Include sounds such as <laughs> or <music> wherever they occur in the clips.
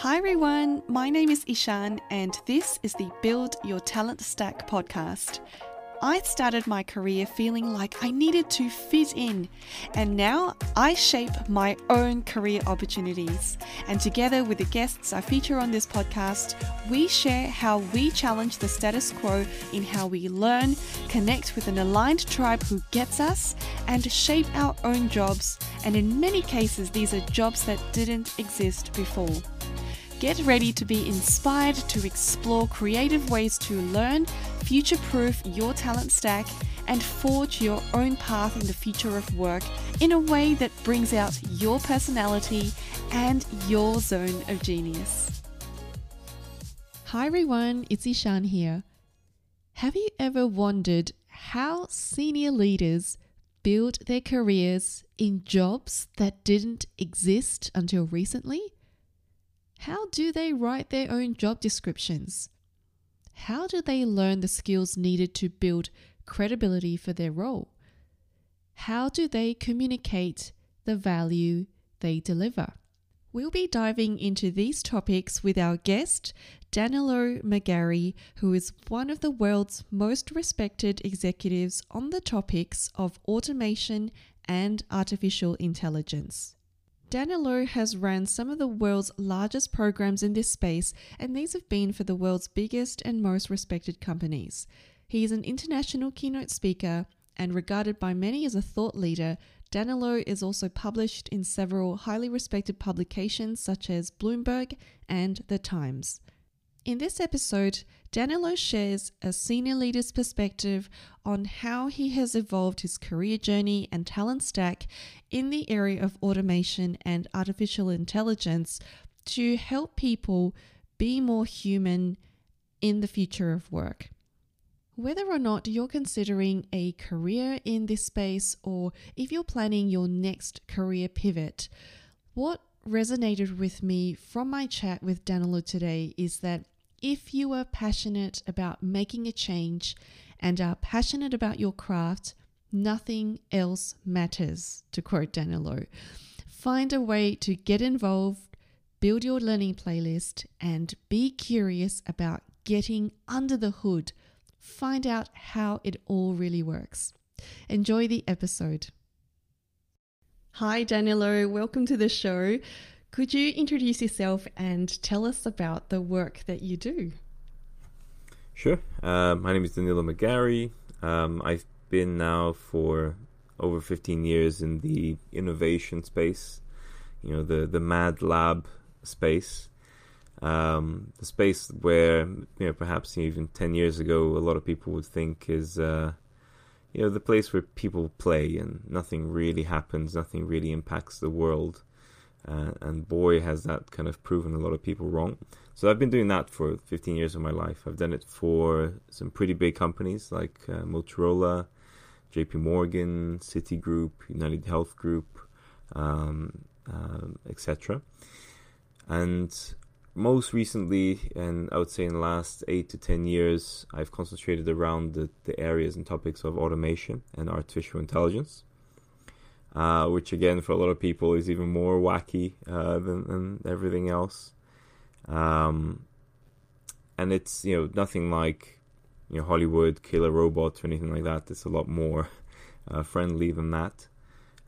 Hi everyone, my name is Ishan, and this is the Build Your Talent Stack podcast. I started my career feeling like I needed to fit in, and now I shape my own career opportunities. And together with the guests I feature on this podcast, we share how we challenge the status quo in how we learn, connect with an aligned tribe who gets us, and shape our own jobs. And in many cases, these are jobs that didn't exist before. Get ready to be inspired to explore creative ways to learn, future proof your talent stack, and forge your own path in the future of work in a way that brings out your personality and your zone of genius. Hi everyone, it's Ishan here. Have you ever wondered how senior leaders build their careers in jobs that didn't exist until recently? How do they write their own job descriptions? How do they learn the skills needed to build credibility for their role? How do they communicate the value they deliver? We'll be diving into these topics with our guest, Danilo McGarry, who is one of the world's most respected executives on the topics of automation and artificial intelligence. Danilo has run some of the world's largest programs in this space, and these have been for the world's biggest and most respected companies. He is an international keynote speaker and regarded by many as a thought leader. Danilo is also published in several highly respected publications such as Bloomberg and The Times. In this episode, Danilo shares a senior leader's perspective on how he has evolved his career journey and talent stack in the area of automation and artificial intelligence to help people be more human in the future of work. Whether or not you're considering a career in this space or if you're planning your next career pivot, what resonated with me from my chat with Danilo today is that if you are passionate about making a change and are passionate about your craft, nothing else matters, to quote Danilo. Find a way to get involved, build your learning playlist, and be curious about getting under the hood. Find out how it all really works. Enjoy the episode. Hi, Danilo. Welcome to the show. Could you introduce yourself and tell us about the work that you do? Sure. Uh, my name is Danilo McGarry. Um, I've been now for over 15 years in the innovation space, you know, the, the mad lab space. Um, the space where, you know, perhaps even 10 years ago, a lot of people would think is, uh, you know, the place where people play and nothing really happens, nothing really impacts the world. Uh, and boy, has that kind of proven a lot of people wrong. So I've been doing that for 15 years of my life. I've done it for some pretty big companies like uh, Motorola, JP Morgan, Citigroup, United Health Group, um, uh, etc. And most recently, and I would say in the last eight to ten years, I've concentrated around the, the areas and topics of automation and artificial intelligence uh, which again for a lot of people is even more wacky uh, than, than, everything else. Um, and it's you know nothing like you know Hollywood killer robots or anything like that. It's a lot more <laughs> uh, friendly than that.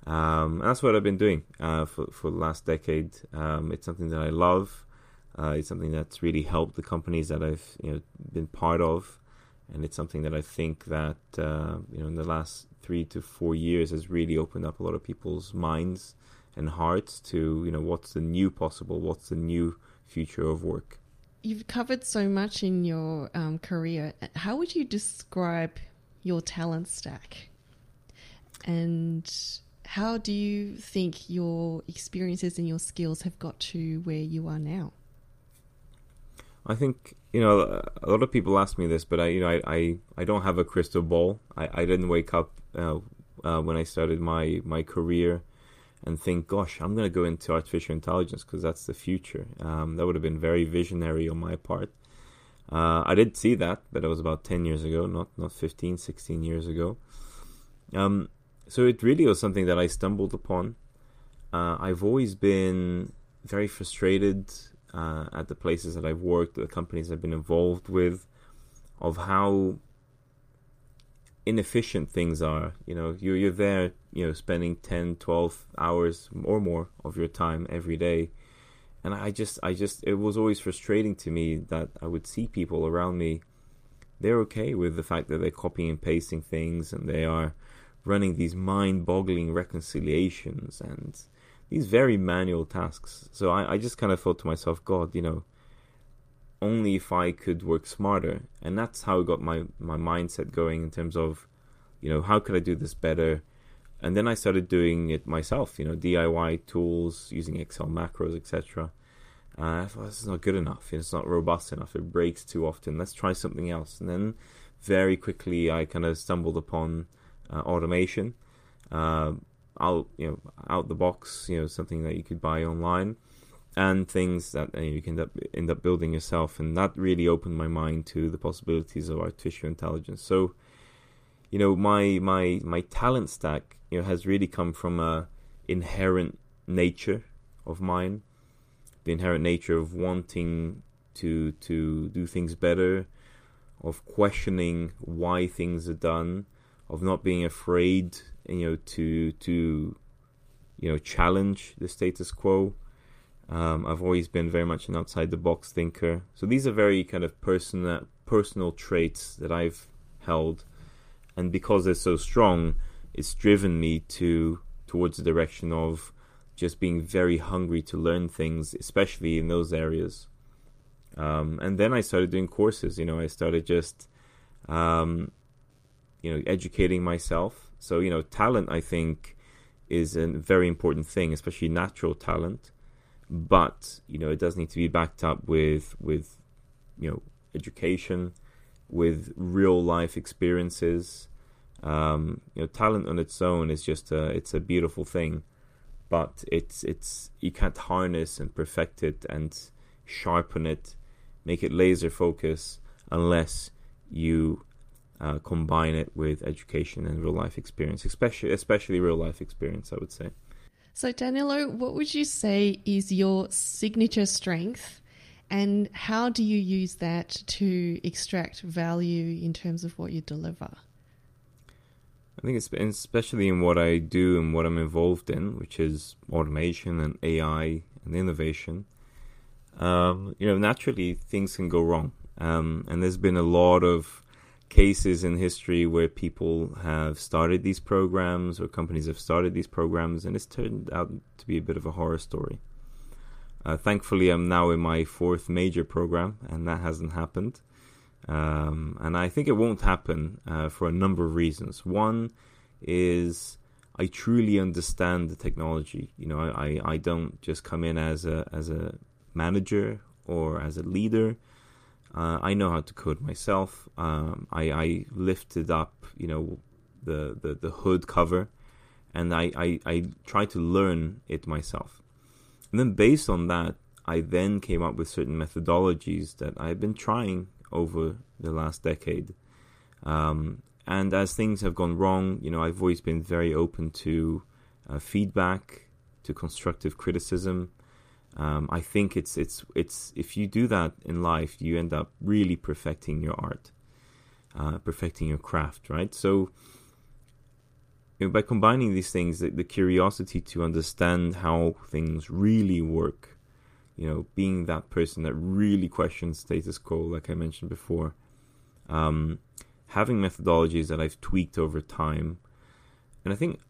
Um, that's what I've been doing uh, for for the last decade. Um, it's something that I love. Uh, it's something that's really helped the companies that I've you know been part of, and it's something that I think that uh, you know in the last three to four years has really opened up a lot of people's minds and hearts to you know what's the new possible, what's the new future of work. You've covered so much in your um, career. How would you describe your talent stack? And how do you think your experiences and your skills have got to where you are now? I think you know a lot of people ask me this, but I you know I I, I don't have a crystal ball. I, I didn't wake up uh, uh, when I started my my career and think, gosh, I'm going to go into artificial intelligence because that's the future. Um, that would have been very visionary on my part. Uh, I did see that, but it was about 10 years ago, not not 15, 16 years ago. Um, so it really was something that I stumbled upon. Uh, I've always been very frustrated uh, at the places that I've worked, the companies I've been involved with, of how inefficient things are. You know, you're you're there, you know, spending 10, 12 hours or more of your time every day. And I just I just it was always frustrating to me that I would see people around me they're okay with the fact that they're copying and pasting things and they are running these mind-boggling reconciliations and these very manual tasks. So I, I just kind of thought to myself, God, you know, only if I could work smarter. And that's how I got my, my mindset going in terms of, you know, how could I do this better? And then I started doing it myself, you know, DIY tools, using Excel macros, etc. Uh, I thought this is not good enough. It's not robust enough. It breaks too often. Let's try something else. And then very quickly, I kind of stumbled upon uh, automation. Uh, out, you know, out the box, you know, something that you could buy online and things that uh, you can end up, end up building yourself. And that really opened my mind to the possibilities of artificial intelligence. So, you know, my my my talent stack, you know, has really come from a inherent nature of mine, the inherent nature of wanting to to do things better, of questioning why things are done, of not being afraid, you know, to to you know challenge the status quo um, I've always been very much an outside the box thinker. So these are very kind of personal personal traits that I've held, and because they're so strong, it's driven me to towards the direction of just being very hungry to learn things, especially in those areas. Um, and then I started doing courses. You know, I started just, um, you know, educating myself. So you know, talent I think is a very important thing, especially natural talent. But you know it does need to be backed up with with you know education with real life experiences. Um, you know talent on its own is just a it's a beautiful thing. But it's it's you can't harness and perfect it and sharpen it make it laser focus unless you uh, combine it with education and real life experience especially especially real life experience i would say so, Danilo, what would you say is your signature strength, and how do you use that to extract value in terms of what you deliver? I think it's especially in what I do and what I'm involved in, which is automation and AI and innovation. Um, you know, naturally things can go wrong, um, and there's been a lot of cases in history where people have started these programs or companies have started these programs and it's turned out to be a bit of a horror story. Uh, thankfully, I'm now in my fourth major program and that hasn't happened. Um, and I think it won't happen uh, for a number of reasons. One is I truly understand the technology. You know, I, I don't just come in as a as a manager or as a leader. Uh, I know how to code myself. Um, I, I, lifted up, you know, the, the, the hood cover, and I, I, I tried to learn it myself. And then based on that, I then came up with certain methodologies that I've been trying over the last decade. Um, and as things have gone wrong, you know, I've always been very open to uh, feedback, to constructive criticism, um, I think it's it's it's if you do that in life, you end up really perfecting your art, uh, perfecting your craft, right? So you know, by combining these things, the, the, curiosity to understand how things really work, you know, being that person that really questions status quo, like I mentioned before, um, having methodologies that I've tweaked over time, and I think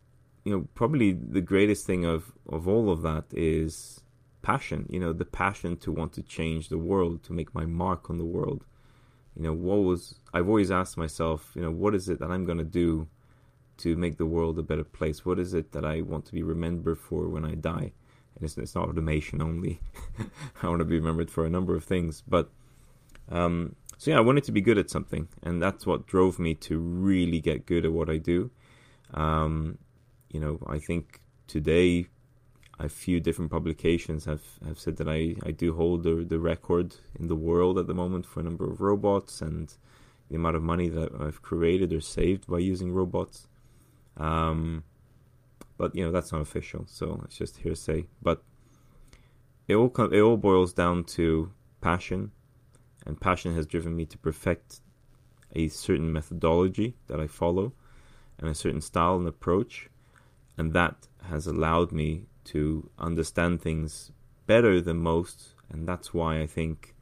you know probably the greatest thing of of all of that is passion, you know, the passion to want to change the world, to make my mark on the world. You know, what was, I've always asked myself, you know, what is it that I'm going to do to make the world a better place? What is it that I want to be remembered for when I die? And it's, it's not automation only. <laughs> I want to be remembered for a number of things. But, um, so yeah, I wanted to be good at something. And that's what drove me to really get good at what I do. Um, you know, I think today a few different publications have, have said that I, I do hold the, the record in the world at the moment for a number of robots and the amount of money that I've created or saved by using robots. Um, but you know that's not official, so it's just hearsay. But it all it all boils down to passion, and passion has driven me to perfect a certain methodology that I follow, and a certain style and approach, and that has allowed me to understand things better than most, and that's why I think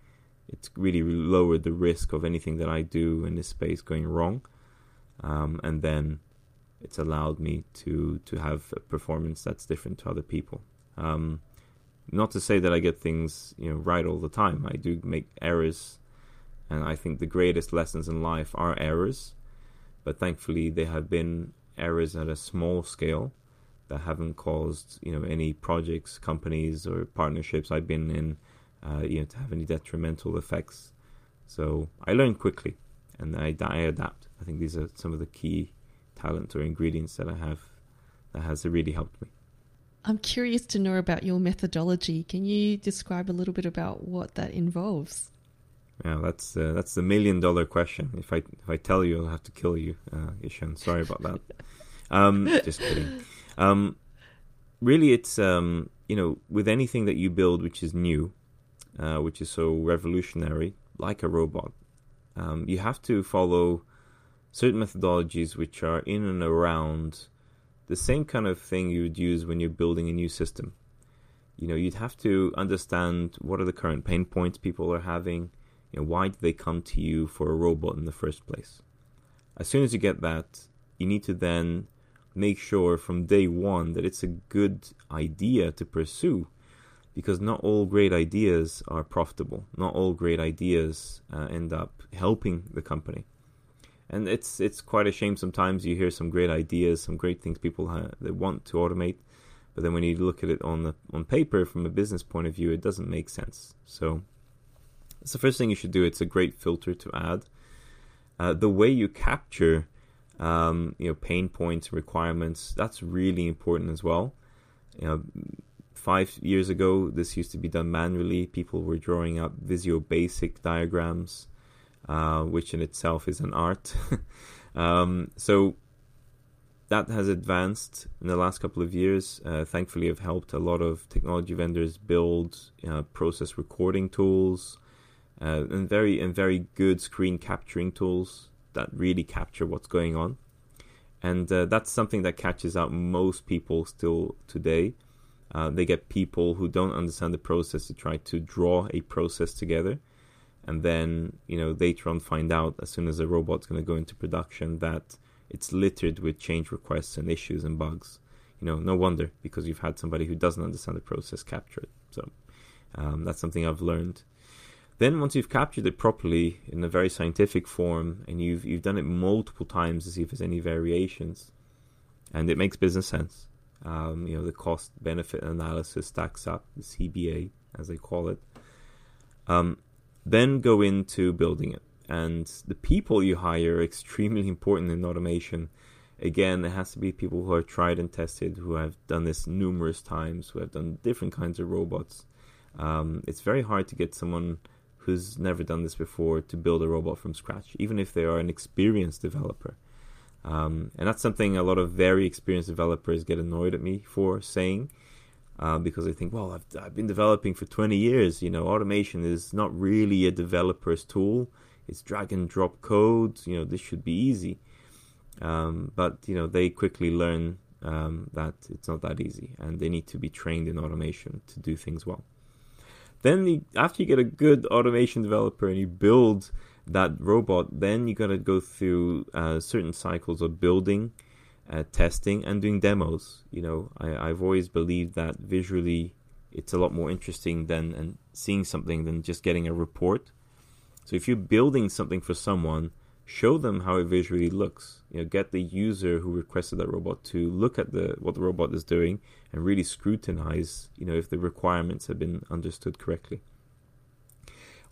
it's really lowered the risk of anything that I do in this space going wrong, um, and then it's allowed me to to have a performance that's different to other people. Um, not to say that I get things you know right all the time. I do make errors, and I think the greatest lessons in life are errors. But thankfully, they have been errors at a small scale that haven't caused you know any projects, companies, or partnerships I've been in, uh, you know, to have any detrimental effects. So I learn quickly, and I, I adapt. I think these are some of the key talents or ingredients that I have that has really helped me. I'm curious to know about your methodology. Can you describe a little bit about what that involves? Yeah, that's uh, that's the million dollar question. If I if I tell you, I'll have to kill you, uh, Ishan. Sorry about that. <laughs> Um, just kidding. Um, really, it's um, you know with anything that you build which is new, uh, which is so revolutionary, like a robot, um, you have to follow certain methodologies which are in and around the same kind of thing you would use when you're building a new system. You know, you'd have to understand what are the current pain points people are having. You know, why did they come to you for a robot in the first place? As soon as you get that, you need to then make sure from day one that it's a good idea to pursue because not all great ideas are profitable. Not all great ideas uh, end up helping the company. And it's it's quite a shame sometimes you hear some great ideas, some great things people ha- they want to automate, but then when you look at it on the on paper from a business point of view, it doesn't make sense. So it's the first thing you should do. It's a great filter to add. Uh, the way you capture um, you know pain points requirements. That's really important as well. You know five years ago this used to be done manually. People were drawing up Visio basic diagrams uh, which in itself is an art. <laughs> Um, so that has advanced in the last couple of years. Uh, thankfully i've helped a lot of technology vendors build know, process recording tools uh, and very and very good screen capturing tools that really capture what's going on. And uh, that's something that catches out most people still today. Uh, they get people who don't understand the process to try to draw a process together. And then, you know, later on find out as soon as a robot's going to go into production that it's littered with change requests and issues and bugs. You know, no wonder because you've had somebody who doesn't understand the process capture it. So um, that's something I've learned. Then once you've captured it properly in a very scientific form and you've you've done it multiple times to see if there's any variations, and it makes business sense. Um, you know the cost benefit analysis stacks up, the CBA as they call it. Um, then go into building it, and the people you hire are extremely important in automation. Again, it has to be people who are tried and tested, who have done this numerous times, who have done different kinds of robots. Um, it's very hard to get someone who's never done this before to build a robot from scratch, even if they are an experienced developer. Um, and that's something a lot of very experienced developers get annoyed at me for saying, uh, because they think, well, I've, I've been developing for 20 years. You know, automation is not really a developer's tool. It's drag and drop code. You know, this should be easy. Um, but you know, they quickly learn um, that it's not that easy, and they need to be trained in automation to do things well. Then you, after you get a good automation developer and you build that robot, then you got to go through uh, certain cycles of building, uh, testing, and doing demos. You know, I, I've always believed that visually it's a lot more interesting than and seeing something than just getting a report. So if you're building something for someone, show them how it visually looks. You know, get the user who requested that robot to look at the what the robot is doing and really scrutinize, you know, if the requirements have been understood correctly.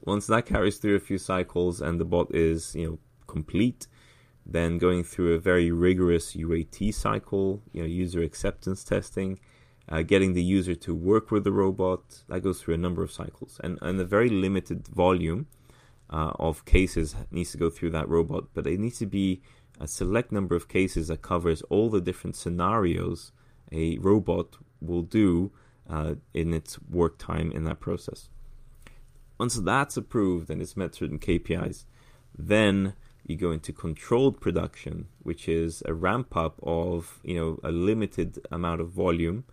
Once that carries through a few cycles and the bot is, you know, complete, then going through a very rigorous UAT cycle, you know, user acceptance testing, uh, getting the user to work with the robot, that goes through a number of cycles and, and a very limited volume uh, of cases needs to go through that robot, but it needs to be a select number of cases that covers all the different scenarios a robot will do uh, in its work time in that process. Once that's approved and it's met certain KPIs, then you go into controlled production, which is a ramp up of you know a limited amount of volume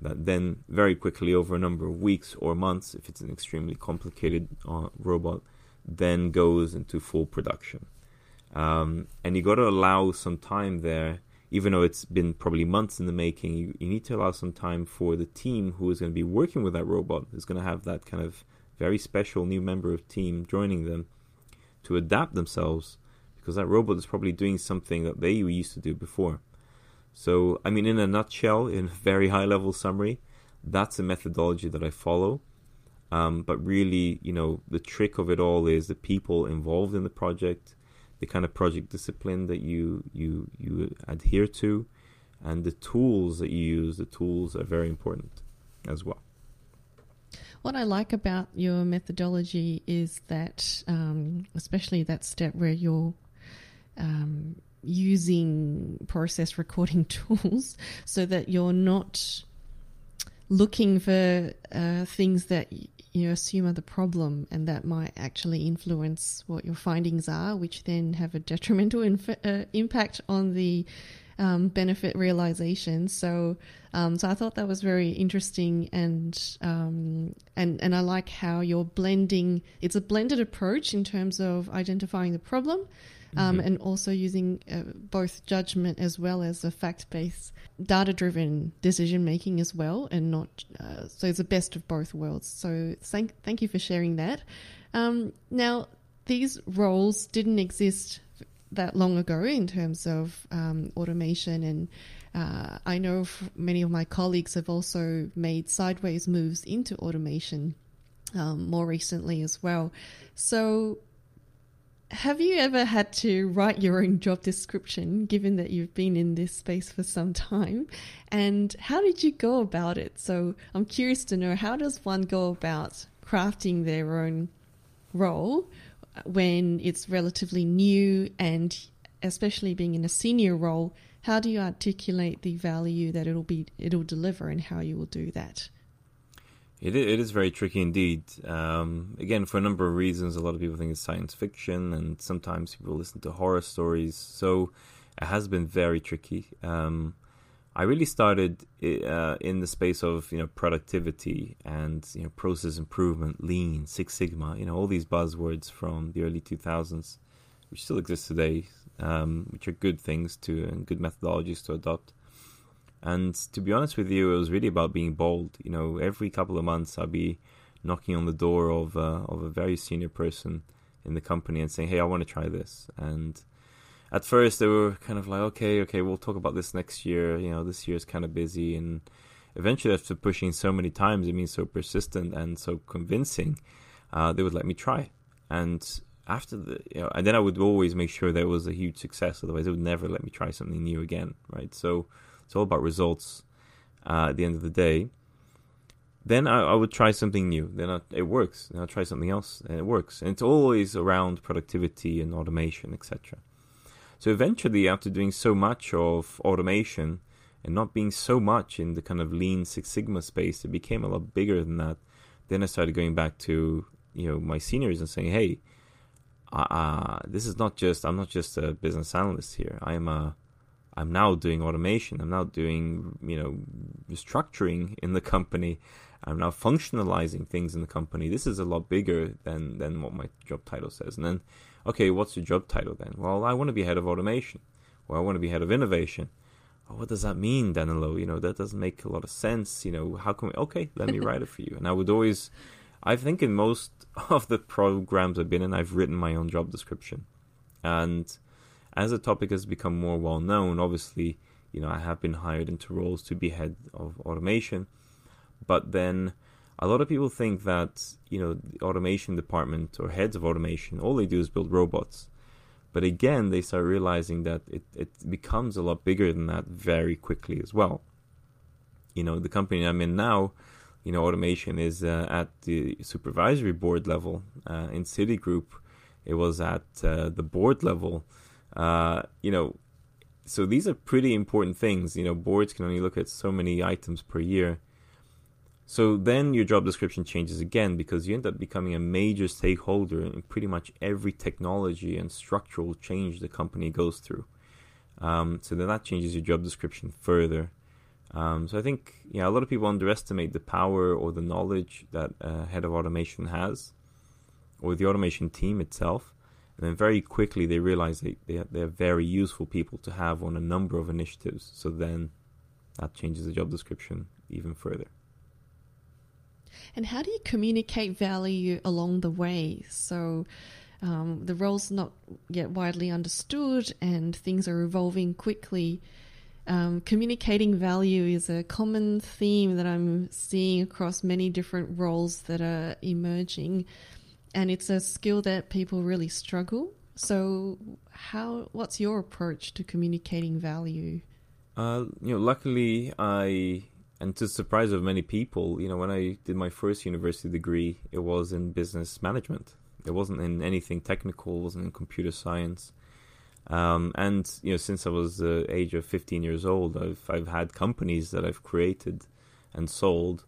that then very quickly over a number of weeks or months, if it's an extremely complicated uh, robot, then goes into full production. Um, and you got to allow some time there, even though it's been probably months in the making. You, you need to allow some time for the team who is going to be working with that robot, is going to have that kind of very special new member of team joining them to adapt themselves because that robot is probably doing something that they used to do before. So, I mean, in a nutshell, in a very high level summary, that's a methodology that I follow. Um, but really, you know, the trick of it all is the people involved in the project, the kind of project discipline that you you you adhere to, and the tools that you use. The tools are very important as well. What I like about your methodology is that, um, especially that step where you're um, using process recording <laughs> tools so that you're not looking for uh, things that you assume are the problem and that might actually influence what your findings are, which then have a detrimental inf- uh, impact on the um, benefit realization. So, um, so I thought that was very interesting, and um, and and I like how you're blending. It's a blended approach in terms of identifying the problem, um, mm-hmm. and also using uh, both judgment as well as a fact-based, data-driven decision making as well, and not uh, so it's the best of both worlds. So thank thank you for sharing that. Um, now these roles didn't exist that long ago in terms of um, automation and uh, I know many of my colleagues have also made sideways moves into automation um, more recently as well. So, have you ever had to write your own job description, given that you've been in this space for some time? And how did you go about it? So I'm curious to know how does one go about crafting their own role when it's relatively new and especially being in a senior role? How do you articulate the value that it'll be it'll deliver and how you will do that? It it is very tricky indeed. Um, again, for a number of reasons, a lot of people think it's science fiction, and sometimes people listen to horror stories. So it has been very tricky. Um, I really started uh, in the space of you know productivity and you know process improvement, lean, Six Sigma, you know all these buzzwords from the early 2000s, which still exist today, um, which are good things to and good methodologies to adopt. And to be honest with you, it was really about being bold. You know, every couple of months I'd be knocking on the door of uh, of a very senior person in the company and saying, "Hey, I want to try this." And at first they were kind of like, "Okay, okay, we'll talk about this next year." You know, this year's kind of busy, and eventually, after pushing so many times, I mean, so persistent and so convincing, uh, they would let me try. And after the, you know, and then I would always make sure that it was a huge success. Otherwise, they would never let me try something new again, right? So it's all about results uh, at the end of the day. Then I, I would try something new. Then I, it works. Then I'll try something else, and it works. And it's always around productivity and automation, etc. So eventually, after doing so much of automation and not being so much in the kind of lean Six Sigma space, it became a lot bigger than that. Then I started going back to you know my seniors and saying, "Hey, uh, this is not just I'm not just a business analyst here. I am a I'm now doing automation. I'm now doing, you know, restructuring in the company. I'm now functionalizing things in the company. This is a lot bigger than than what my job title says. And then, okay, what's your job title then? Well, I want to be head of automation, or I want to be head of innovation. Well, what does that mean, Danilo? You know, that doesn't make a lot of sense. You know, how can we? Okay, let me write it for you. And I would always, I think in most <laughs> of the programs I've been in, I've written my own job description, and as the topic has become more well known, obviously, you know, I have been hired into roles to be head of automation, but then a lot of people think that you know the automation department or heads of automation all they do is build robots. But again they start realizing that it, it becomes a lot bigger than that very quickly as well. You know the company i'm in now you know automation is uh, at the supervisory board level. Uh, in citigroup it was at uh, the board level uh, you know, so these are pretty important things. You know, boards can only look at so many items per year. So then your job description changes again because you end up becoming a major stakeholder in pretty much every technology and structural change the company goes through. Um, so then that changes your job description further. Um, so I think yeah, a lot of people underestimate the power or the knowledge that a head of automation has, or the automation team itself, and then very quickly they realize they, they they're very useful people to have on a number of initiatives. So then that changes the job description even further. And how do you communicate value along the way? So um, the role's not yet widely understood and things are evolving quickly. Um, communicating value is a common theme that I'm seeing across many different roles that are emerging, and it's a skill that people really struggle. So, how? What's your approach to communicating value? Uh, you know, luckily, I and to the surprise of many people, you know, when I did my first university degree, it was in business management. It wasn't in anything technical. It wasn't in computer science. Um, and you know, since I was the age of 15 years old, I've I've had companies that I've created and sold.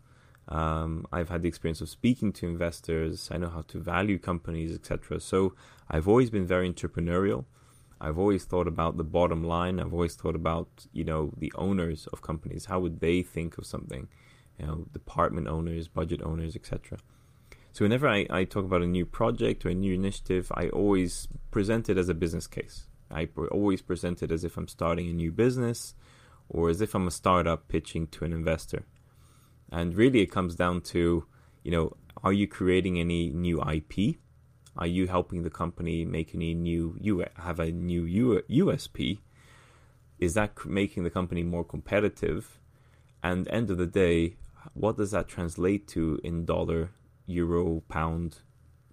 Um, I've had the experience of speaking to investors. I know how to value companies, etc. So I've always been very entrepreneurial. I've always thought about the bottom line. I've always thought about you know the owners of companies. How would they think of something? You know, department owners, budget owners, etc. So whenever I, I talk about a new project or a new initiative, I always present it as a business case. I always present it as if I'm starting a new business or as if I'm a startup pitching to an investor. And really, it comes down to, you know, are you creating any new IP? Are you helping the company make any new U have a new U- USP? Is that making the company more competitive? And end of the day, what does that translate to in dollar, euro, pound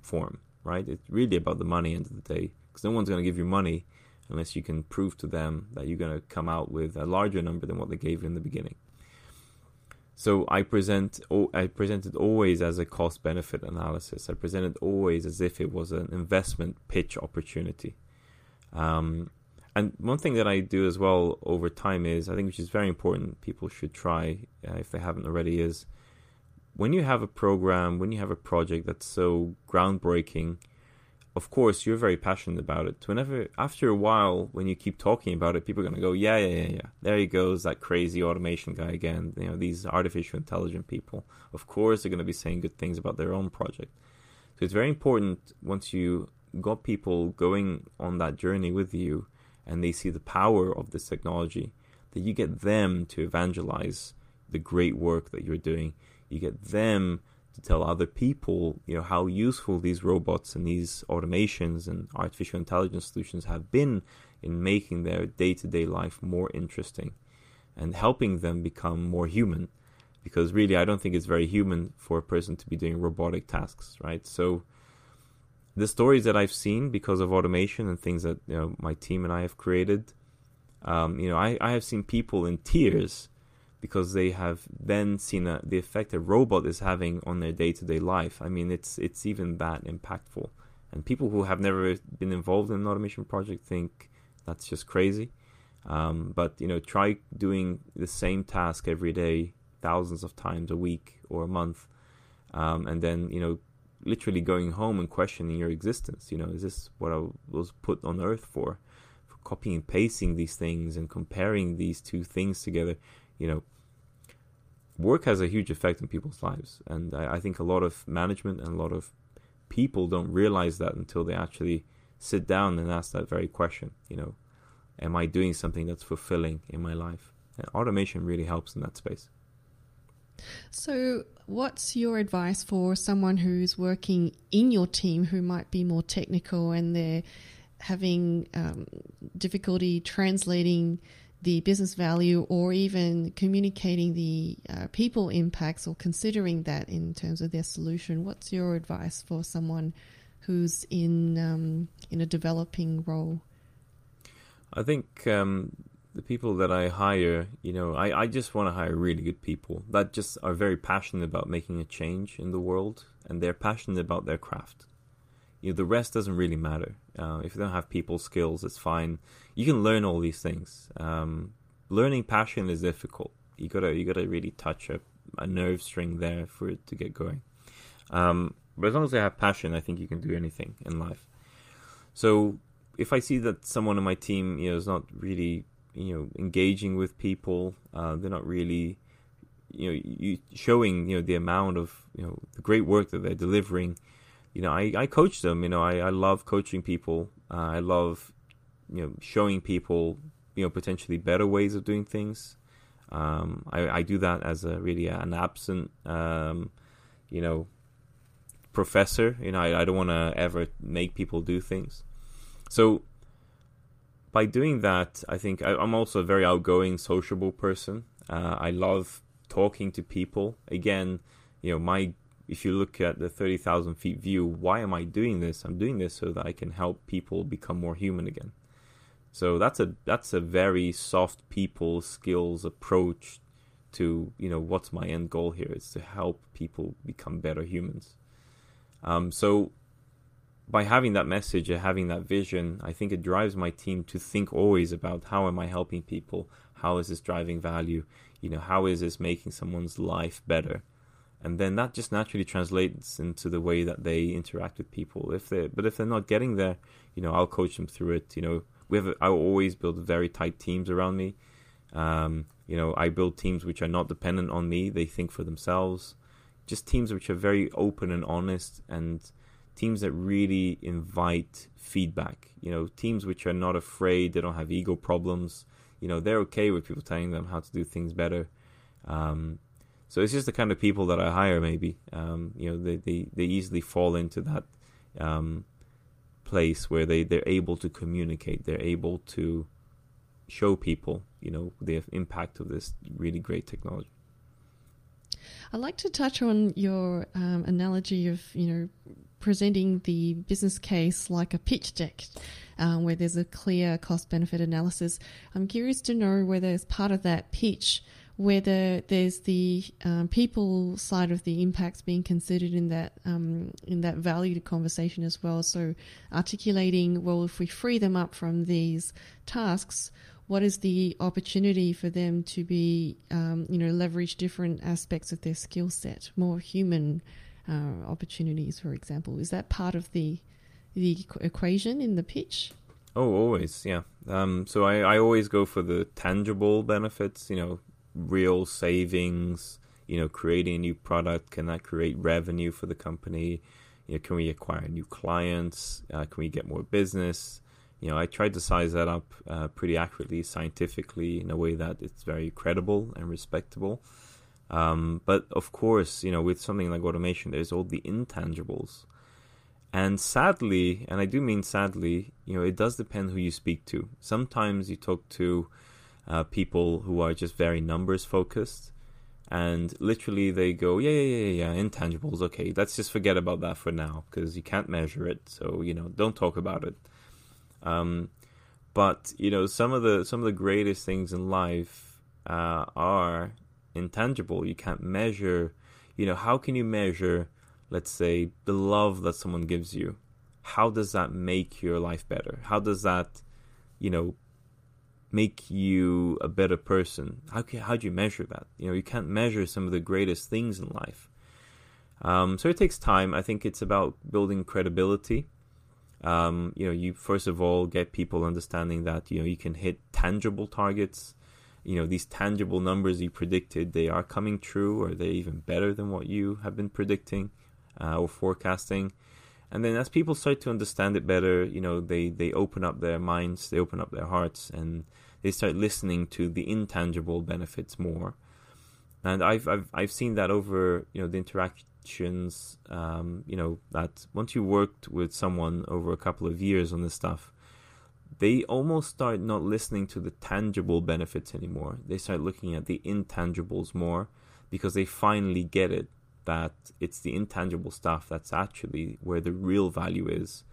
form? Right? It's really about the money end of the day because no one's going to give you money unless you can prove to them that you're going to come out with a larger number than what they gave you in the beginning. So I present, I presented always as a cost benefit analysis. I presented always as if it was an investment pitch opportunity. Um, and one thing that I do as well over time is, I think, which is very important, people should try uh, if they haven't already, is when you have a program, when you have a project that's so groundbreaking, of course you're very passionate about it. Whenever after a while, when you keep talking about it, people are gonna go, yeah, yeah, yeah, yeah. There he goes, that crazy automation guy again. You know, these artificial intelligent people. Of course, they're gonna be saying good things about their own project. So it's very important once you got people going on that journey with you, and they see the power of this technology, that you get them to evangelize the great work that you're doing. You get them to tell other people, you know, how useful these robots and these automations and artificial intelligence solutions have been in making their day-to-day life more interesting and helping them become more human because really I don't think it's very human for a person to be doing robotic tasks, right? So the stories that I've seen because of automation and things that you know my team and I have created, um, you know, I, I have seen people in tears because they have then seen a, the effect a robot is having on their day-to-day life. I mean, it's it's even that impactful. And people who have never been involved in an automation project think that's just crazy. Um, but you know, try doing the same task every day, thousands of times a week or a month, um, and then you know, literally going home and questioning your existence. You know, is this what I was put on earth for? For copying and pasting these things and comparing these two things together you know, work has a huge effect on people's lives. And I, I, think a lot of management and a lot of people don't realize that until they actually sit down and ask that very question. You know, am I doing something that's fulfilling in my life? And automation really helps in that space. So, what's your advice for someone who's working in your team who might be more technical and they're having um, difficulty translating the business value or even communicating the uh, people impacts or considering that in terms of their solution. What's your advice for someone who's in um, in a developing role? I think um, the people that I hire, you know, I, I just want to hire really good people that just are very passionate about making a change in the world and they're passionate about their craft you know, the rest doesn't really matter. Uh, if you don't have people skills, it's fine. You can learn all these things. Um, learning passion is difficult. You gotta you gotta really touch a a nerve string there for it to get going. Um, but as long as I have passion, I think you can do anything in life. So if I see that someone on my team, you know, is not really, you know, engaging with people, uh, they're not really, you know, you, showing, you know, the amount of, you know, the great work that they're delivering. You know, I, I coach them. You know, I, I love coaching people. Uh, I love, you know, showing people, you know, potentially better ways of doing things. Um, I, I do that as a really an absent, um, you know, professor. You know, I, I don't want to ever make people do things. So by doing that, I think I, am also a very outgoing, sociable person. Uh, I love talking to people. Again, you know, my if you look at the thirty thousand feet view, why am I doing this? I'm doing this so that I can help people become more human again. So that's a that's a very soft people skills approach to you know what's my end goal here is to help people become better humans. Um, so by having that message and having that vision, I think it drives my team to think always about how am I helping people? How is this driving value? You know, how is this making someone's life better? And then that just naturally translates into the way that they interact with people. If they, but if they're not getting there, you know, I'll coach them through it. You know, we have, I always build very tight teams around me. Um, you know, I build teams which are not dependent on me. They think for themselves. Just teams which are very open and honest and teams that really invite feedback. You know, teams which are not afraid, they don't have ego problems. You know, they're okay with people telling them how to do things better. Um, so it's just the kind of people that I hire. Maybe um, you know they, they, they easily fall into that um, place where they they're able to communicate. They're able to show people you know the impact of this really great technology. I'd like to touch on your um, analogy of you know presenting the business case like a pitch deck um, where there's a clear cost benefit analysis. I'm curious to know whether as part of that pitch, whether there's the um, people side of the impacts being considered in that um, in that value conversation as well. So articulating, well, if we free them up from these tasks, what is the opportunity for them to be, um, you know, leverage different aspects of their skill set, more human uh, opportunities, for example. Is that part of the the equation in the pitch? Oh, always, yeah. Um, so I, I always go for the tangible benefits. You know, real savings. You know, creating a new product can that create revenue for the company? You know, can we acquire new clients? Uh, can we get more business? You know, I tried to size that up uh, pretty accurately, scientifically, in a way that it's very credible and respectable. Um, but of course, you know, with something like automation, there's all the intangibles. And sadly, and I do mean sadly, you know, it does depend who you speak to. Sometimes you talk to uh, people who are just very numbers focused, and literally they go, yeah, yeah, yeah, yeah, intangibles. Okay, let's just forget about that for now because you can't measure it. So you know, don't talk about it. Um, but you know, some of the some of the greatest things in life uh, are intangible. You can't measure, you know, how can you measure, let's say, the love that someone gives you? How does that make your life better? How does that, you know, make you a better person? How can, how do you measure that? You know, you can't measure some of the greatest things in life. Um, so it takes time. I think it's about building credibility. Um, you know, you first of all get people understanding that you know you can hit tangible targets you know these tangible numbers you predicted they are coming true or they even better than what you have been predicting uh, or forecasting and then as people start to understand it better you know they they open up their minds they open up their hearts and they start listening to the intangible benefits more and i've i've, I've seen that over you know the interactions um, you know that once you worked with someone over a couple of years on this stuff they almost start not listening to the tangible benefits anymore. They start looking at the intangibles more because they finally get it that it's the intangible stuff that's actually where the real value is.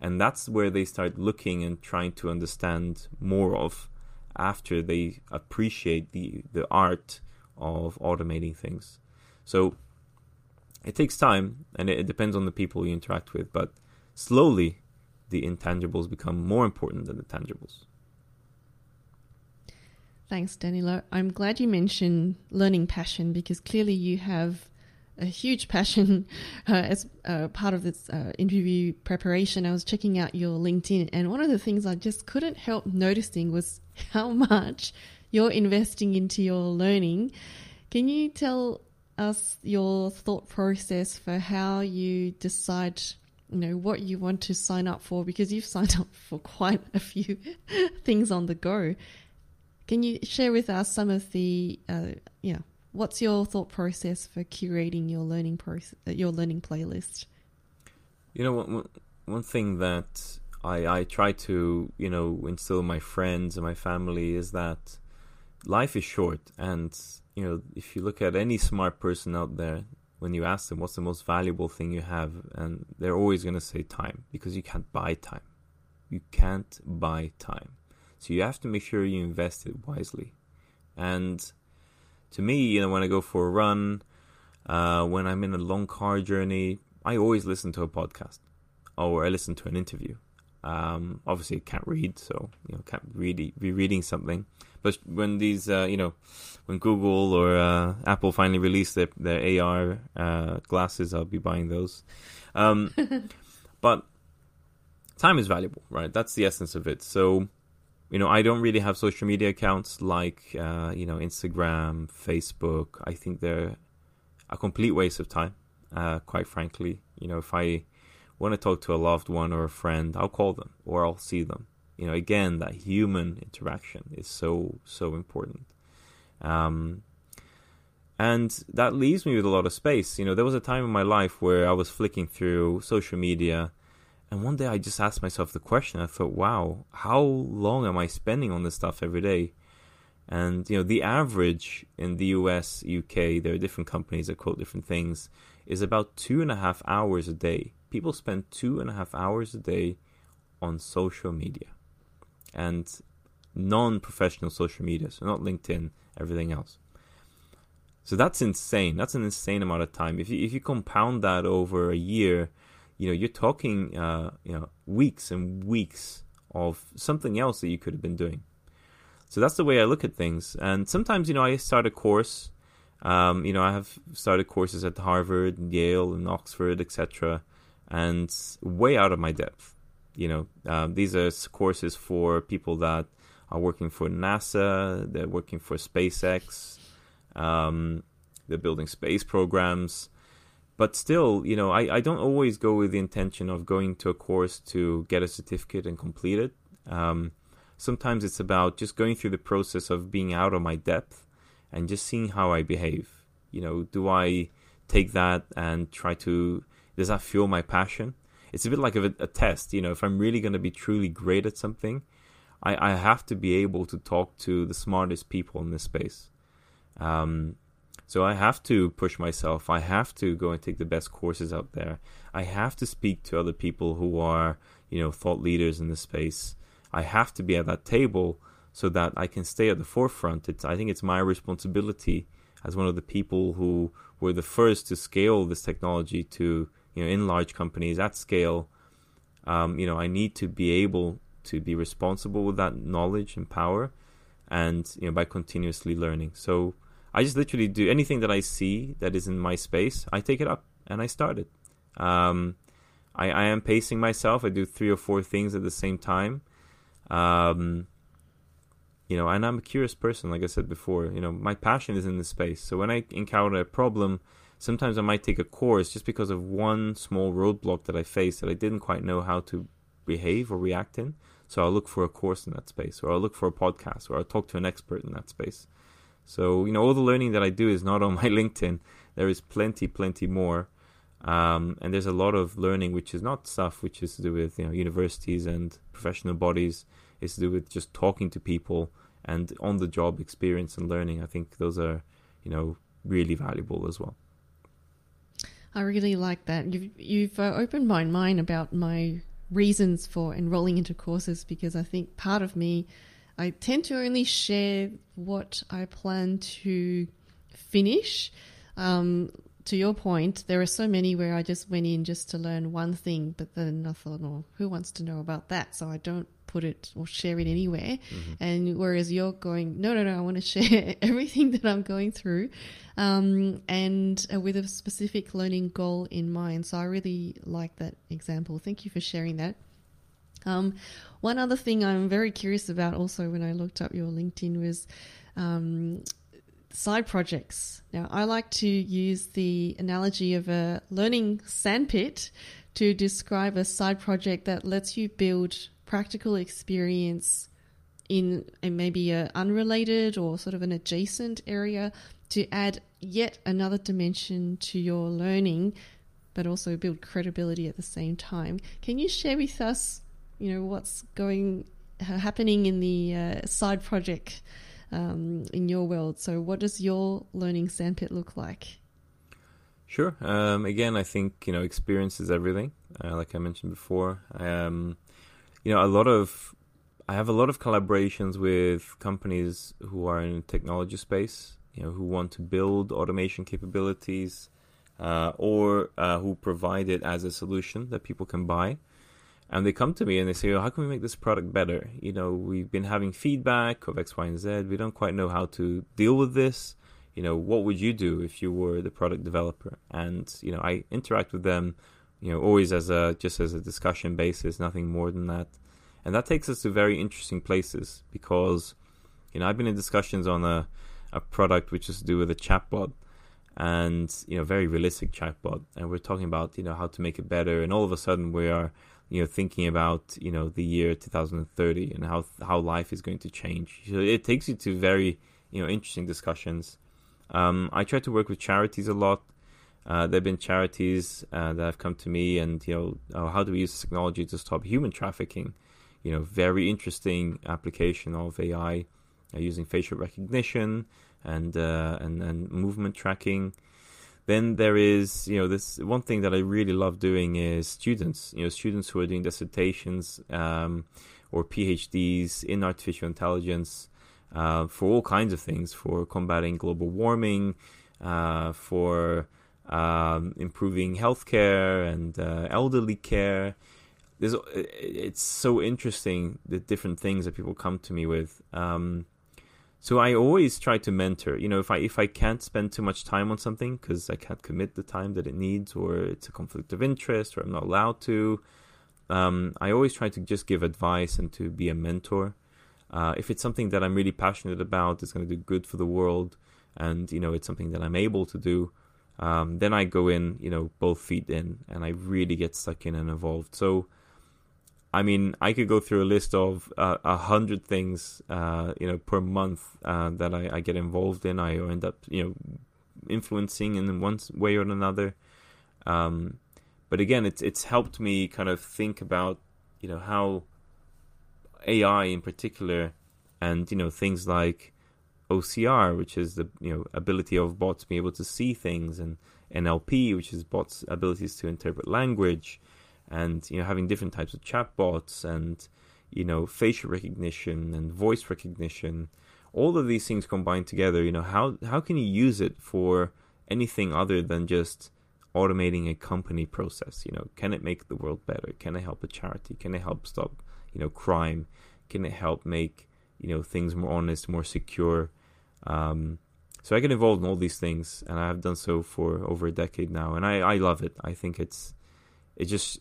And that's where they start looking and trying to understand more of after they appreciate the, the art of automating things. So it takes time and it, it depends on the people you interact with, but slowly the intangibles become more important than the tangibles. Thanks, Danilo. I'm glad you mentioned learning passion because clearly you have a huge passion <laughs> uh, as uh, part of this uh, interview preparation. I was checking out your LinkedIn, and one of the things I just couldn't help noticing was <laughs> how much you're investing into your learning. Can you tell us your thought process for how you decide? You know what you want to sign up for because you've <laughs> signed up for quite a few things on the go. Can you share with us some of the, uh, what's your thought process for curating your learning process, uh, your learning playlist? You know, one, one thing that I, I try to, you know, instill in my friends and my family is that life is short. And, you know, if you look at any smart person out there, when you ask them what's the most valuable thing you have, and they're always going to say time because you can't buy time. You can't buy time. So you have to make sure you invest it wisely. And to me, you know, when I go for a run, uh, when I'm in a long car journey, I always listen to a podcast or I listen to an interview. Um, obviously, I can't read, so you know, can't really be reading something. But when these, uh, you know, when Google or uh, Apple finally release their their AR uh, glasses, I'll be buying those. Um, <laughs> but time is valuable, right? That's the essence of it. So you know, I don't really have social media accounts like, uh, you know, Instagram, Facebook. I think they're a complete waste of time, uh, quite frankly. You know, if I want to talk to a loved one or a friend, I'll call them or I'll see them. You know, again, that human interaction is so, so important. Um, and that leaves me with a lot of space. You know, there was a time in my life where I was flicking through social media and one day I just asked myself the question. I thought, wow, how long am I spending on this stuff every day? And you know, the average in the US, UK, there are different companies that quote different things, is about two and a half hours a day. People spend two and a half hours a day on social media. And non professional social media, so not LinkedIn, everything else. So that's insane. That's an insane amount of time. If you if you compound that over a year, you know, you're talking, uh, you know, weeks and weeks of something else that you could have been doing. So that's the way I look at things. And sometimes, you know, I start a course. Um, you know, I have started courses at Harvard, and Yale, and Oxford, etc., and way out of my depth. You know, um, these are courses for people that are working for NASA, they're working for SpaceX, um, they're building space programs but still, you know, I, I don't always go with the intention of going to a course to get a certificate and complete it. Um, sometimes it's about just going through the process of being out of my depth and just seeing how I behave. You know, do I take that and try to, does that fuel my passion? It's a bit like a, a test. You know, if I'm really going to be truly great at something, I, I have to be able to talk to the smartest people in this space. Um, so I have to push myself. I have to go and take the best courses out there. I have to speak to other people who are, you know, thought leaders in the space. I have to be at that table so that I can stay at the forefront. It's I think it's my responsibility as one of the people who were the first to scale this technology to, you know, in large companies at scale. Um, you know, I need to be able to be responsible with that knowledge and power and you know by continuously learning. So I just literally do anything that I see that is in my space. I take it up and I start it. Um, I, I am pacing myself. I do three or four things at the same time. Um, you know, and I'm a curious person, like I said before. You know, my passion is in the space. So when I encounter a problem, sometimes I might take a course just because of one small roadblock that I faced that I didn't quite know how to behave or react in. So I'll look for a course in that space, or I'll look for a podcast, or I'll talk to an expert in that space. So, you know, all the learning that I do is not on <laughs> my LinkedIn. There is plenty, plenty more. Um, and there's a lot of learning which is not stuff which is to do with, you know, universities and professional bodies. It's to do with just talking to people and on the job experience and learning. I think those are, you know, really valuable as well. I really like that. You've, you've uh, opened my mind about my reasons for enrolling into courses because I think part of me I tend to only share what I plan to finish. Um, to your point, there are so many where I just went in just to learn one thing, but then I thought, oh, who wants to know about that? So I don't put it or share it anywhere. Mm-hmm. And whereas you're going, no, no, no, I want to share <laughs> everything that I'm going through, um, and uh, with a specific learning goal in mind. So I really like that example. Thank you for sharing that. Um, one other thing I'm very curious about also when I looked up your LinkedIn was um, side projects. Now, I like to use the analogy of a learning sandpit to describe a side project that lets you build practical experience in a, maybe a unrelated or sort of an adjacent area to add yet another dimension to your learning but also build credibility at the same time. Can you share with us, you know, what's going happening in the uh, side project um, in your world. So, what does your learning sandpit look like? Sure. Um, again, I think you know experience is everything. Uh, like I mentioned before, um, you know, a lot of I have a lot of collaborations with companies who are in the technology space. You know, who want to build automation capabilities, uh, or uh, who provide it as a solution that people can buy and they come to me and they say, oh, how can we make this product better? You know, we've been having feedback of X, Y, and Z. We don't quite know how to deal with this. You know, what would you do if you were the product developer? And you know, I interact with them, you know, always as a just as a discussion basis, nothing more than that. And that takes us to very interesting places because, you know, I've been in discussions on a a product which is to do with a chatbot and you know very realistic chatbot and we're talking about you know how to make it better and all of a sudden we are you know thinking about you know the year 2030 and how how life is going to change. So it takes you to very you know interesting discussions. Um, i try to work with charities a lot. Uh, there have been charities uh, that have come to me and you know oh, how do we use technology to stop human trafficking? You know very interesting application of ai uh, using facial recognition and uh, and and movement tracking then there is, you know, this one thing that I really love doing is students, you know, students who are doing dissertations um, or PhDs in artificial intelligence uh, for all kinds of things, for combating global warming, uh, for um, improving healthcare and uh, elderly care. There's, it's so interesting the different things that people come to me with. Um, so I always try to mentor. You know, if I if I can't spend too much time on something because I can't commit the time that it needs, or it's a conflict of interest, or I'm not allowed to, um, I always try to just give advice and to be a mentor. Uh, if it's something that I'm really passionate about, it's going to do good for the world, and you know, it's something that I'm able to do, um, then I go in, you know, both feet in, and I really get stuck in and involved. So I mean, I could go through a list of uh, a uh, hundred things, uh, you know, per month uh, that I, I, get involved in. I end up, you know, influencing in one way or another. Um, but again, it's it's helped me kind of think about, you know, how AI in particular, and you know, things like OCR, which is the you know ability of bots being able to see things, and NLP, which is bots' abilities to interpret language and you know having different types of chatbots and you know facial recognition and voice recognition all of these things combined together you know how how can you use it for anything other than just automating a company process? You know can it make the world better? Can it help a charity? Can it help stop you know crime? Can it help make you know things more honest more secure? Um, so i get involved in all these things and i have done so for over a decade now and i i love it. I think it's it just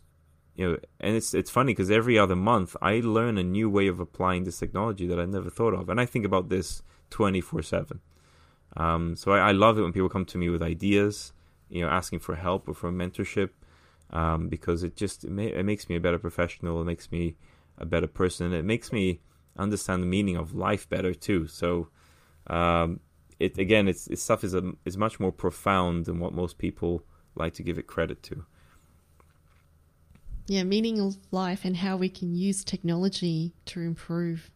you know, and it's it's funny because every other month I learn a new way of applying this technology that I never thought of, and I think about this twenty four seven. Um, so I, I, love it when people come to me with ideas, you know, asking for help or for mentorship, um, because it just it, it, makes me a better professional. It makes me a better person. And it makes me understand the meaning of life better too. So, um, it again, it's, it's stuff is a, is much more profound than what most people like to give it credit to yeah, meaning of life and how we can use technology to improve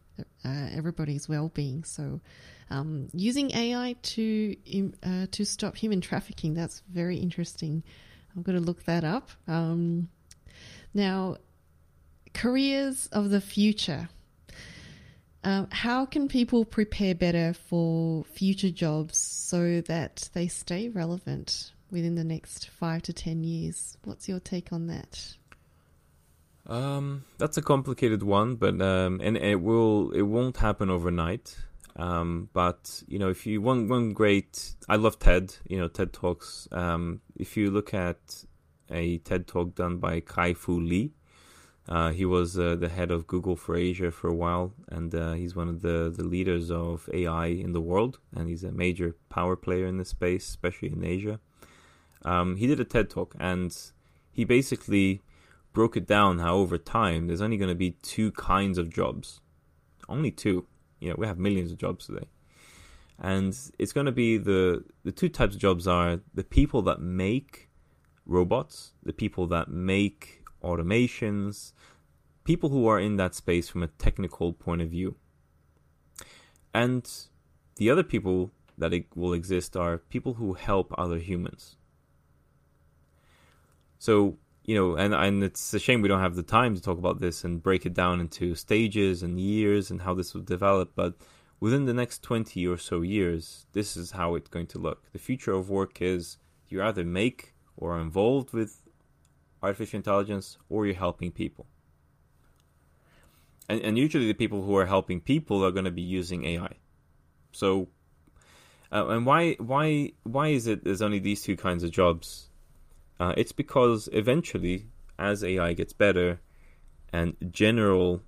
uh, everybody's well-being. So, um, using AI to uh, to stop human trafficking that's very interesting. I'm going to look that up. Um, now, careers of the future. Um, how can people prepare better for future jobs so that they stay relevant? within the next five to ten years. What's your take on that? Um, that's a complicated one, but um, and it will it won't happen overnight. Um, but you know, if you one one great, I love TED. You know, TED talks. Um, if you look at a TED talk done by Kai Fu Lee, uh, he was uh, the head of Google for Asia for a while, and uh, he's one of the, the leaders of AI in the world, and he's a major power player in this space, especially in Asia. Um, he did a TED talk, and he basically broke it down how over time there's only going to be two kinds of jobs, only two. You know, we have millions of jobs today, and it's going to be the the two types of jobs are the people that make robots, the people that make automations, people who are in that space from a technical point of view. And the other people that it will exist are people who help other humans. So, you know, and, and it's a shame we don't have the time to talk about this and break it down into stages and years and how this will develop, but within the next 20 or so years, this is how it's going to look. The future of work is you either make or are involved with artificial intelligence or you're helping people. And, and usually the people who are helping people are going to be using AI. So, uh, and why why why is it there's only these two kinds of jobs? Uh, it's because eventually, as AI gets better, and general,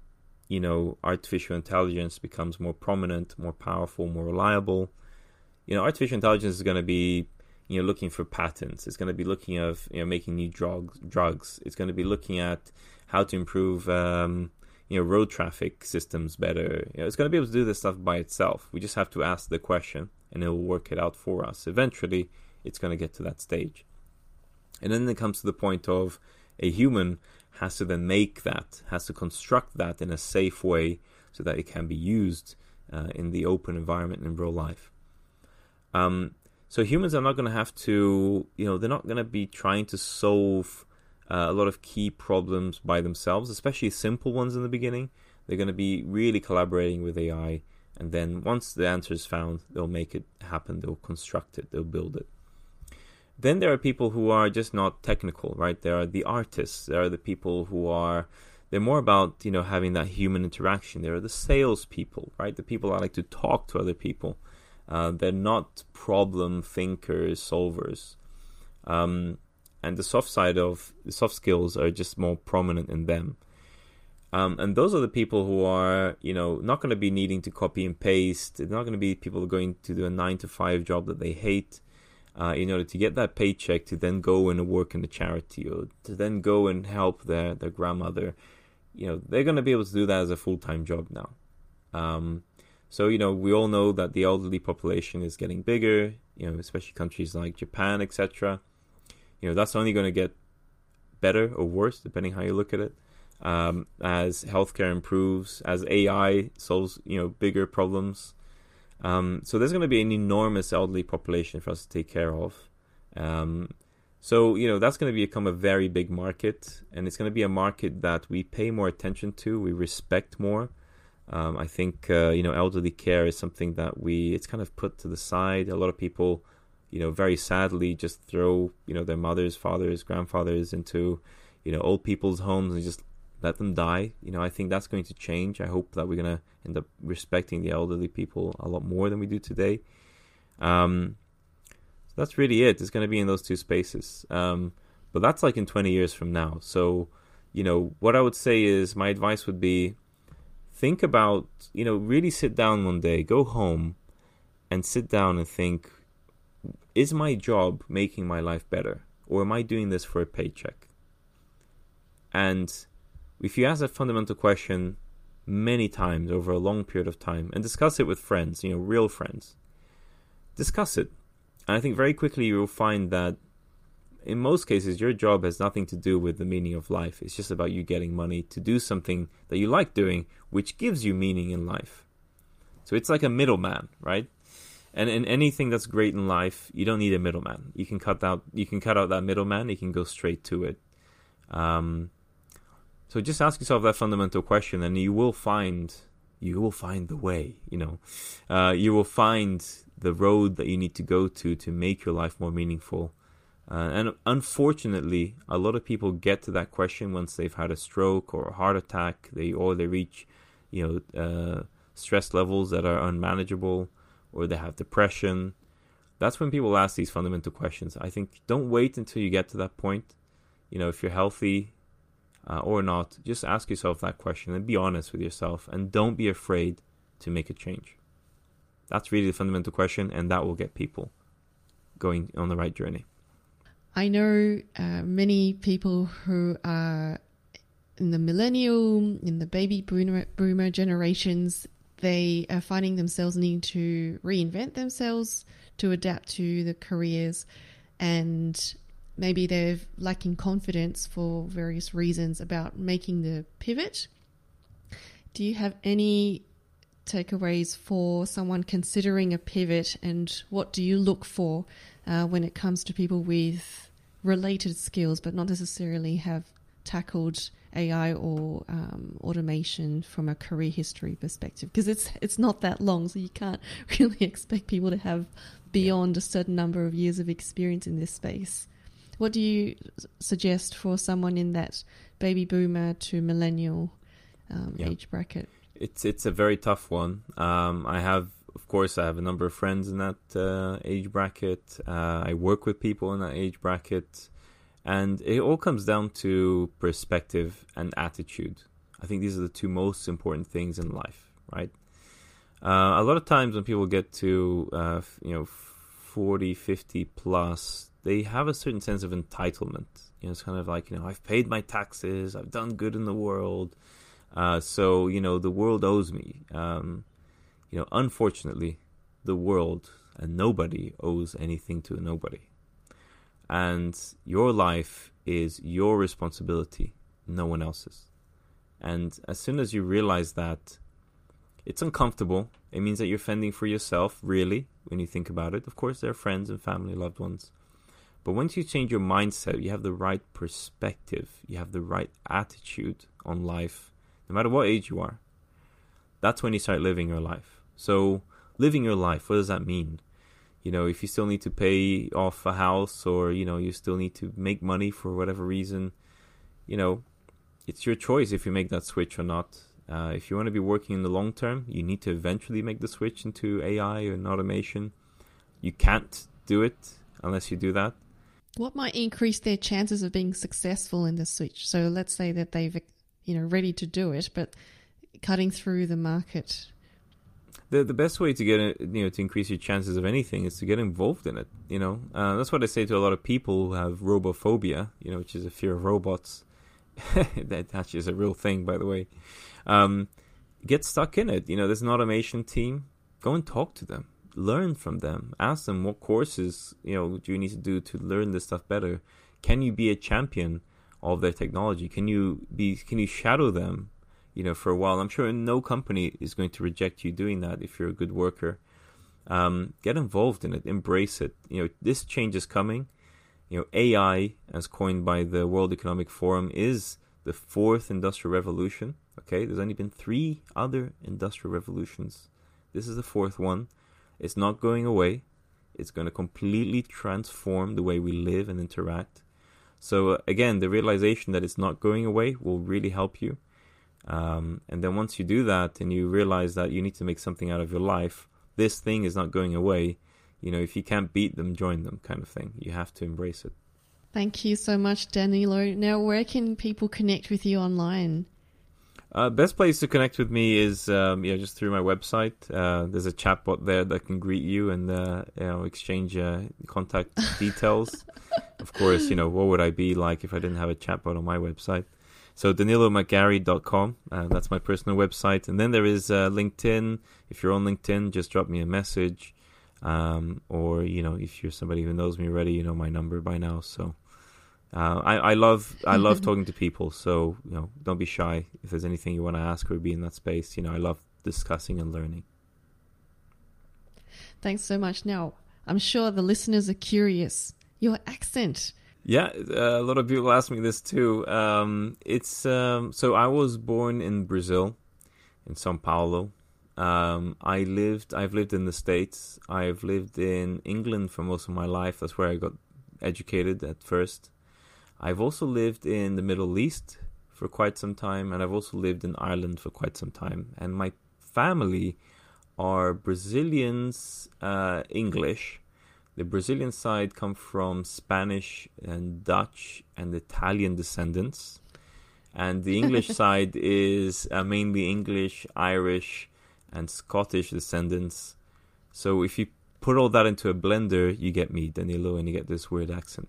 you know, artificial intelligence becomes more prominent, more powerful, more reliable. You know, artificial intelligence is going to be you know looking for patents. It's going to be looking of you know making new drugs. Drugs. It's going to be looking at how to improve um, you know road traffic systems better. You know, it's going to be able to do this stuff by itself. We just have to ask the question, and it will work it out for us. Eventually, it's going to get to that stage, and then it comes to the point of a human has to then make that, has to construct that in a safe way so that it can be used uh, in the open environment in real life. Um, so humans are not going to have to, you know, they're not going to be trying to solve uh, a lot of key problems by themselves, especially simple ones in the beginning. They're going to be really collaborating with AI, and then once the answer is found, they'll make it happen. They'll construct it. They'll build it. Then there are people who are just not technical, right? There are the artists. There are the people who are they're more about you know having that human interaction. There are the salespeople, right? The people that like to talk to other people. Uh, they're not problem thinkers, solvers. Um, and the soft side of the soft skills are just more prominent in them. Um, and those are the people who are, you know, not going to be needing to copy and paste. They're not going to be people going to do a nine to five job that they hate uh, in order to get that paycheck to then go and work in the charity or to then go and help their, their grandmother. You know, they're going to be able to do that as a full time job now. Um, so, you know, we all know that the elderly population is getting bigger, you know, especially countries like Japan, etc. You know, that's only going to get better or worse, depending how you look at it. Um, as healthcare improves, as AI solves, you know, bigger problems. Um, so there's going to be an enormous elderly population for us to take care of. Um, so, you know, that's going to become a very big market, and it's going to be a market that we pay more attention to, we respect more. Um, I think uh, you know elderly care is something that we it's kind of put to the side. A lot of people, you know, very sadly just throw you know their mothers, fathers, grandfathers into you know old people's homes and just let them die. You know, I think that's going to change. I hope that we're gonna end up respecting the elderly people a lot more than we do today. Um, so that's really it. It's going to be in those two spaces. Um, but that's like in 20 years from now. So, you know, what I would say is my advice would be think about, you know, really sit down one day, go home and sit down and think is my job making my life better or am I doing this for a paycheck? And if you ask that fundamental question many times over a long period of time and discuss it with friends, you know, real friends, discuss it. And I think very quickly you will find that in most cases, your job has nothing to do with the meaning of life. It's just about you getting money to do something that you like doing, which gives you meaning in life. So it's like a middleman, right? And in anything that's great in life, you don't need a middleman. You can cut out you can cut out that middleman. You can go straight to it. Um, so just ask yourself that fundamental question, and you will find you will find the way. You know, uh, you will find the road that you need to go to to make your life more meaningful Uh, and unfortunately, a lot of people get to that question once they've had a stroke or a heart attack. They or they reach, you know, uh, stress levels that are unmanageable, or they have depression. That's when people ask these fundamental questions. I think don't wait until you get to that point. You know, if you're healthy uh, or not, just ask yourself that question and be honest with yourself, and don't be afraid to make a change. That's really the fundamental question, and that will get people going on the right journey. I know uh, many people who are in the millennial, in the baby boomer, boomer generations, they are finding themselves needing to reinvent themselves to adapt to the careers and maybe they're lacking confidence for various reasons about making the pivot. Do you have any takeaways for someone considering a pivot and what do you look for uh, when it comes to people with related skills but not necessarily have tackled AI or um, automation from a career history perspective because it's it's not that long, so you can't <laughs> really expect people to have beyond a certain number of years of experience in this space. What do you suggest for someone in that baby boomer to millennial um, yeah. age bracket? It's it's a very tough one. Um, I have of course, I have a number of friends in that uh, age bracket. Uh, I work with people in that age bracket. And it all comes down to perspective and attitude. I think these are the two most important things in life, right? Uh, a lot of times when people get to, uh, you know, 40, 50 plus, they have a certain sense of entitlement. You know, it's kind of like, you know, I've paid my taxes, I've done good in the world, uh, so, you know, the world owes me. Um, you know, unfortunately, the world and nobody owes anything to nobody. And your life is your responsibility, no one else's. And as soon as you realize that, it's uncomfortable. It means that you're fending for yourself, really, when you think about it. Of course, there are friends and family, loved ones. But once you change your mindset, you have the right perspective, you have the right attitude on life, no matter what age you are. That's when you start living your life. So, living your life, what does that mean? You know, if you still need to pay off a house or, you know, you still need to make money for whatever reason, you know, it's your choice if you make that switch or not. Uh, if you want to be working in the long term, you need to eventually make the switch into AI and automation. You can't do it unless you do that. What might increase their chances of being successful in the switch? So let's say that they've, you know, ready to do it, but cutting through the market the the best way to get it, you know to increase your chances of anything is to get involved in it. You know, uh, that's what I say to a lot of people who have robophobia. You know, which is a fear of robots. <laughs> that actually is a real thing, by the way. Um, get stuck in it. You know, there's an automation team. Go and talk to them. Learn from them. Ask them what courses you know do you need to do to learn this stuff better. Can you be a champion of their technology? Can you be? Can you shadow them? you know, for a while. I'm sure no company is going to reject you doing that if you're a good worker. Um, get involved in it, embrace it. You know, this change is coming. You know, AI, as coined by the World Economic Forum, is the fourth industrial revolution. Okay, there's only been three other industrial revolutions. This is the fourth one. It's not going away. It's going to completely transform the way we live and interact. So, uh, again, the realization that it's not going away will really help you. Um, and then once you do that and you realize that you need to make something out of your life, this thing is not going away. You know, if you can't beat them, join them, kind of thing. You have to embrace it. Thank you so much, Danilo. Now, where can people connect with you online? Uh, best place to connect with me is um, you know just through my website. Uh, there's a chatbot there that can greet you and uh, you know exchange uh, contact <laughs> details. of course, you know what would I be like if I didn't have a chatbot on my website? So danilomcgarry.com, uh, that's my personal website. And then there is uh, LinkedIn. If you're on LinkedIn, just drop me a message. Um, or, you know, if you're somebody who knows me already, you know my number by now. So uh, I, I love I <laughs> love talking to people. So, you know, don't be shy. If there's anything you want to ask or be in that space, you know, I love discussing and learning. Thanks so much. Now, I'm sure the listeners are curious. Your accent yeah, uh, a lot of people ask me this too. Um, it's um, so I was born in Brazil, in São Paulo. Um, I lived. I've lived in the states. I've lived in England for most of my life. That's where I got educated at first. I've also lived in the Middle East for quite some time, and I've also lived in Ireland for quite some time. And my family are Brazilians uh, English. The Brazilian side come from Spanish and Dutch and Italian descendants, and the English <laughs> side is uh, mainly English, Irish, and Scottish descendants. So if you put all that into a blender, you get me, Danilo, and you get this weird accent.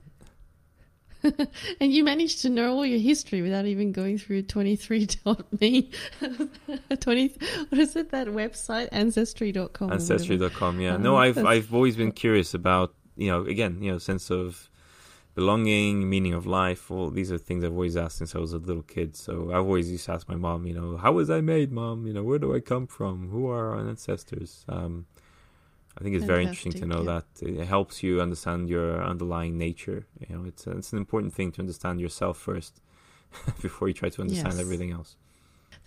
<laughs> and you managed to know all your history without even going through 23.me. <laughs> 20, what is it, that website? Ancestry.com. Ancestry.com, yeah. Um, no, I've, I've always been curious about, you know, again, you know, sense of belonging, meaning of life. All these are things I've always asked since I was a little kid. So I've always used to ask my mom, you know, how was I made, mom? You know, where do I come from? Who are our ancestors? Um, I think it's Fantastic, very interesting to know yeah. that it helps you understand your underlying nature. You know, it's it's an important thing to understand yourself first <laughs> before you try to understand yes. everything else.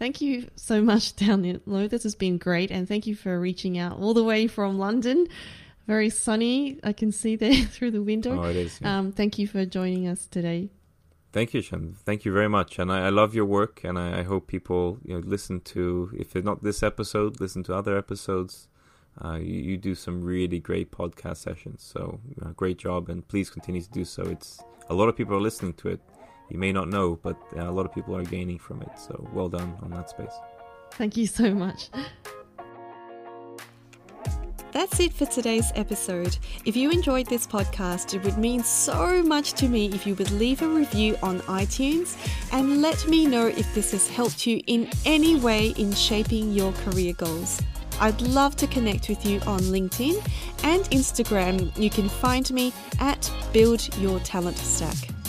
Thank you so much, Danilo. This has been great, and thank you for reaching out all the way from London. Very sunny, I can see there <laughs> through the window. Oh, it is. Yeah. Um, thank you for joining us today. Thank you, Shem. Thank you very much, and I, I love your work, and I, I, hope people you know listen to if not this episode, listen to other episodes uh, you, you, do some really great podcast sessions. So uh, great job, and please continue to do so. It's a lot of people are listening to it. You may not know, but uh, a lot of people are gaining from it. So well done on that space. Thank you so much. That's it for today's episode. If you enjoyed this podcast, it would mean so much to me if you would leave a review on iTunes and let me know if this has helped you in any way in shaping your career goals. I'd love to connect with you on LinkedIn and Instagram. You can find me at Build Your Talent Stack.